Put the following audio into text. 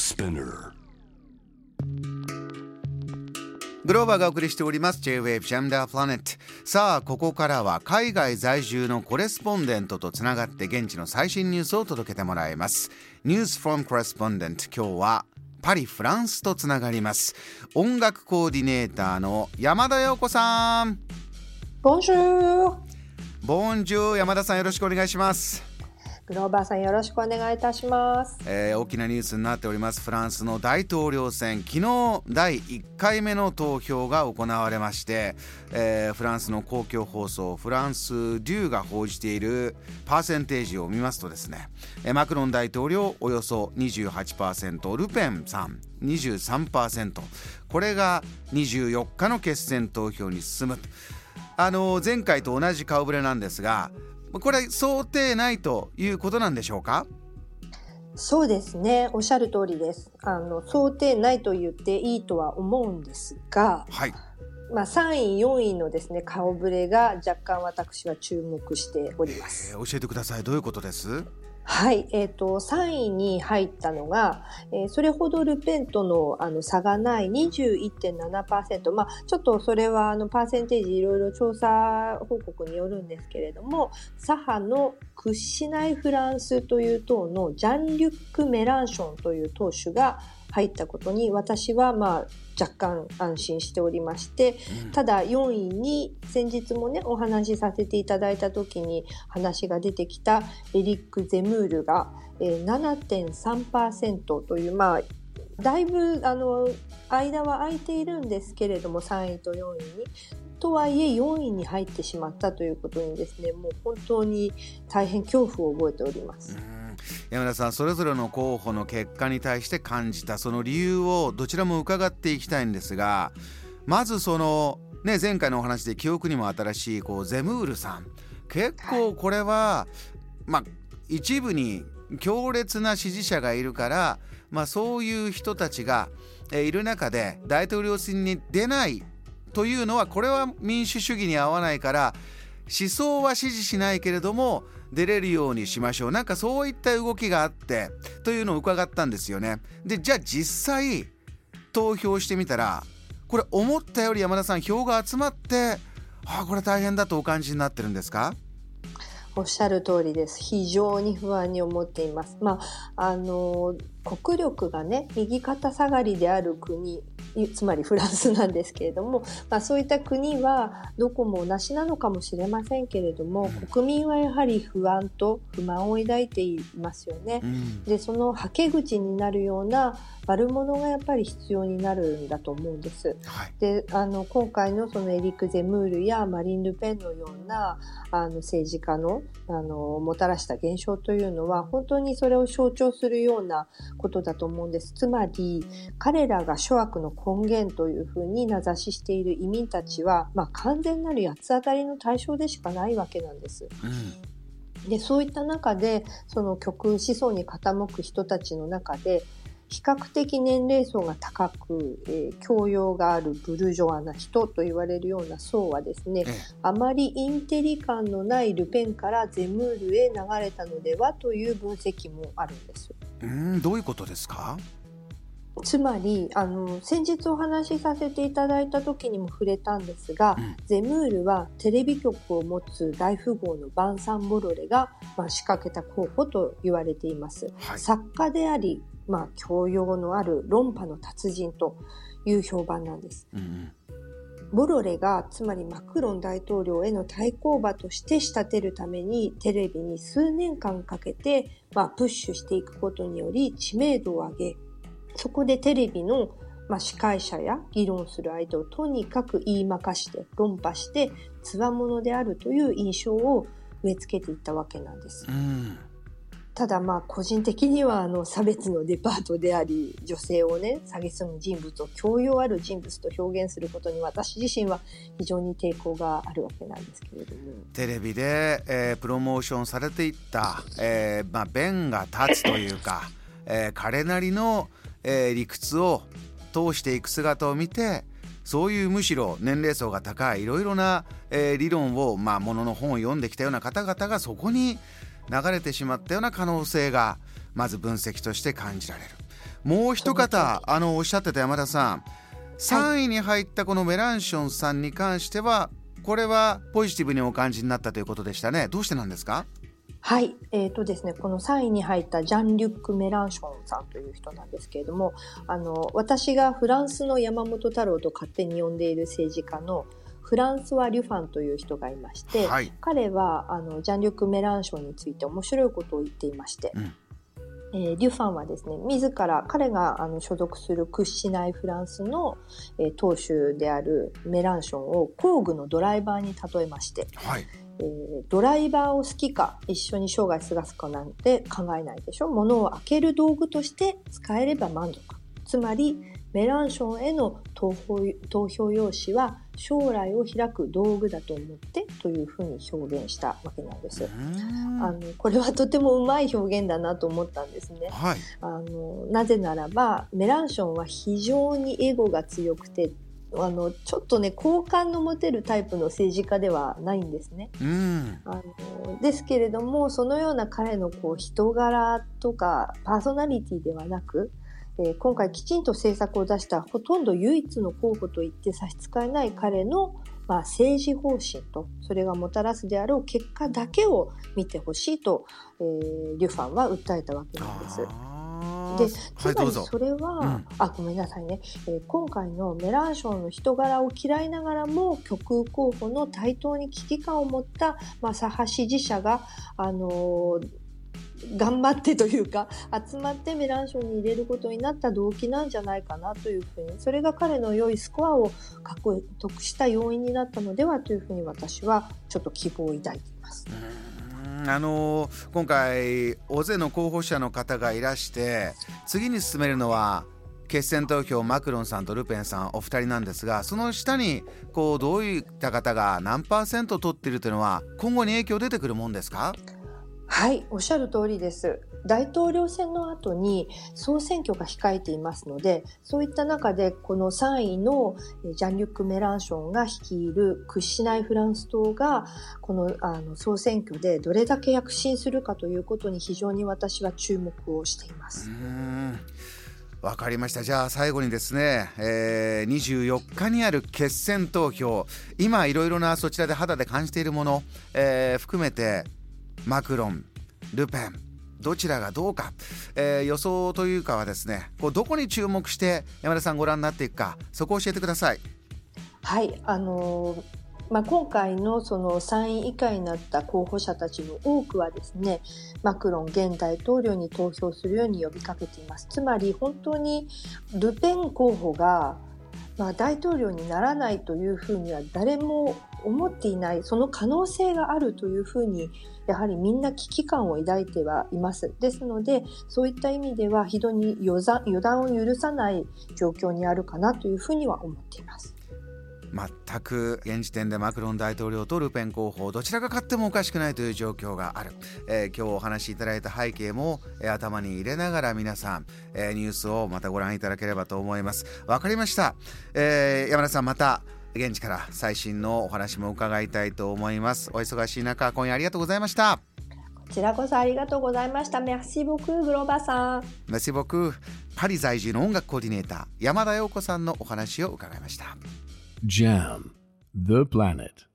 Spinner. グローバーがお送りしております。J-Wave the Planet さあここからは海外在住のコレスポンデントとつながって現地の最新ニュースを届けてもらいます。News from Correspondent 今日はパリフランスとつながります。音楽コーディネーターの山田陽子さん。ボンジューボンジュー山田さんよろしくお願いしますグローバーさんよろしくお願いいたします。えー大きなニュースになっております。フランスの大統領選。昨日第1回目の投票が行われまして、えーフランスの公共放送フランス・デューが報じているパーセンテージを見ますとですね、えーマクロン大統領およそ28%ルペンさん23%これが24日の決選投票に進む。あの前回と同じ顔ぶれなんですがこれ想定内ということなんでしょうか？そうですね、おっしゃる通りです。あの想定内と言っていいとは思うんですが、はい。まあ3位、4位のですね顔ぶれが若干私は注目しております。えー教えてください。どういうことです？はい、えっ、と3位に入ったのが、えーそれほどルペンとのあの差がない21.7%、まあちょっとそれはあのパーセンテージいろいろ調査報告によるんですけれども、左派の屈しないフランスという党のジャン・リュック・メランションという党首が入ったことに私はまあ若干安心しておりまして、ただ4位に先日もねお話しさせていただいた時に話が出てきたエリック・ゼムールが、えー7.3%というまあだいぶあの間は空いているんですけれども3位と4位に。とはいえ4位に入ってしまったということにですねもう本当に大変恐怖を覚えております。うん山田さんそれぞれの候補の結果に対して感じたその理由をどちらも伺っていきたいんですがまずその、ね、前回のお話で記憶にも新しいこうゼムールさん。結構これは、まあ一部に強烈な支持者がいるから、まあ、そういう人たちが、えーいる中で大統領選に出ないというのはこれは民主主義に合わないから思想は支持しないけれども出れるようにしましょうなんかそういった動きがあってというのを伺ったんですよねでじゃあ実際投票してみたらこれ思ったより山田さん票が集まってあこれ大変だとお感じになってるんですか？おっしゃる通りです。非常に不安に思っています。まあ、あの、国力がね、右肩下がりである国、つまりフランスなんですけれども、まあ、そういった国はどこも同じなのかもしれませんけれども、国民はやはり不安と不満を抱いていますよねう。んで、そのはけ口になるような悪者がやっぱり必要になるんだと思うんです。はいであの今回のそのエリック・ゼムールやマリン・ルペンのようなあの政治家のあのもたらした現象というのは本当にそれを象徴するようなことだと思うんです。つまり彼らが諸悪の根源というふうに名指ししている移民たちは、まあ、完全なる八つ当たりの対象でしかないわけなんです。うんでそういった中でその極右思想に傾く人たちの中で比較的年齢層が高く、えー教養があるブルジョアな人と言われるような層はですねええあまりインテリ感のないルペンからゼムールへ流れたのではという分析もあるんです。うんどういうことですか？つまりあの先日お話しさせていただいた時にも触れたんですが、うんゼムールはテレビ局を持つ大富豪のバンサン・ボロレが、まあ、仕掛けた候補と言われています。はい作家であり、まあ、教養のある論破の達人という評判なんです。うんうんボロレがつまりマクロン大統領への対抗馬として仕立てるためにテレビに数年間かけて、まあ、プッシュしていくことにより知名度を上げそこでテレビの、まあ、司会者や議論する相手をとにかく言いまかして論破してつわものであるという印象を植え付けていったわけなんです。うんただまあ個人的にはあの差別のデパートであり女性をね蔑む人物を教養ある人物と表現することに私自身は非常に抵抗があるわけなんですけれどもテレビで、えープロモーションされていった、えーまあ、弁が立つというか、えー彼なりの、えー理屈を通していく姿を見てそういうむしろ年齢層が高いいろいろな、えー理論を、まあ、ものの本を読んできたような方々がそこに流れてしまったような可能性がまず分析として感じられる。もう一方あのおっしゃってた山田さん3位に入ったこのメランションさんに関してはこれはポジティブにお感じになったということでしたねどうしてなんですか？はい、えーとですね、この3位に入ったジャン・リュック・メランションさんという人なんですけれどもあの私がフランスの山本太郎と勝手に呼んでいる政治家のフランスは・リュファンという人がいまして、はい、彼はあのジャン・リュック・メランションについて面白いことを言っていまして、うんえー、リュファンはですね、自ら彼があの所属する屈しないフランスの、えー、党首であるメランションを工具のドライバーに例えまして、はいえー、ドライバーを好きか一緒に生涯過ごすかなんて考えないでしょ物を開ける道具として使えれば満足つまりメランションへの投票用紙は将来を開く道具だと思ってというふうに表現したわけなんです。あのこれはとてもうまい表現だなと思ったんですね。はい、あのなぜならばメランションは非常にエゴが強くてあのちょっとね好感の持てるタイプの政治家ではないんですね。うん、あのですけれどもそのような彼のこう人柄とかパーソナリティではなくえー、今回きちんと政策を出したほとんど唯一の候補と言って差し支えない彼の、まあ、政治方針とそれがもたらすであろう結果だけを見てほしいと、えー、リュファンは訴えたわけなんです。でつまりそれは、はいうん、あごめんなさいね、えー、今回のメランションの人柄を嫌いながらも極右候補の台頭に危機感を持った、まあ、左派支持者が、あのー、頑張ってというか集まってメランションに入れることになった動機なんじゃないかなというふうにそれが彼の良いスコアを獲得した要因になったのではというふうに私はちょっと希望を抱いています。あの今回大勢の候補者の方がいらして次に進めるのは決選投票マクロンさんとルペンさんお二人なんですがその下にこうどういった方が何パーセント取っているというのは今後に影響出てくるもんですか？はい、おっしゃる通りです。大統領選の後に総選挙が控えていますので、そういった中でこの3位のジャン・リュック・メランションが率いる屈しないフランス党が、このあの総選挙でどれだけ躍進するかということに非常に私は注目をしています。わかりましたじゃあ最後にですね、えー、24日にある決選投票今いろいろなそちらで肌で感じているもの、えー、含めてマクロンルペンどちらがどうか、えー、予想というかはですねこうどこに注目して山田さんご覧になっていくかそこを教えてください。はいあのーまあ、今回のその3位以下になった候補者たちの多くはですねマクロン現大統領に投票するように呼びかけていますつまり本当にルペン候補がまあ、大統領にならないというふうには誰も思っていないその可能性があるというふうにやはりみんな危機感を抱いてはいます。ですのでそういった意味では非常に予断を許さない状況にあるかなというふうには思っています。全く現時点でマクロン大統領とルペン候補どちらが勝ってもおかしくないという状況がある、えー、今日お話しいただいた背景も、えー、頭に入れながら皆さん、えー、ニュースをまたご覧いただければと思います。わかりました、え山田さんまた現地から最新のお話も伺いたいと思いますお忙しい中今夜ありがとうございましたこちらこそありがとうございました。メッシボクグローバさん。メッシボクパリ在住の音楽コーディネーター山田陽子さんのお話を伺いました。Jam, the planet.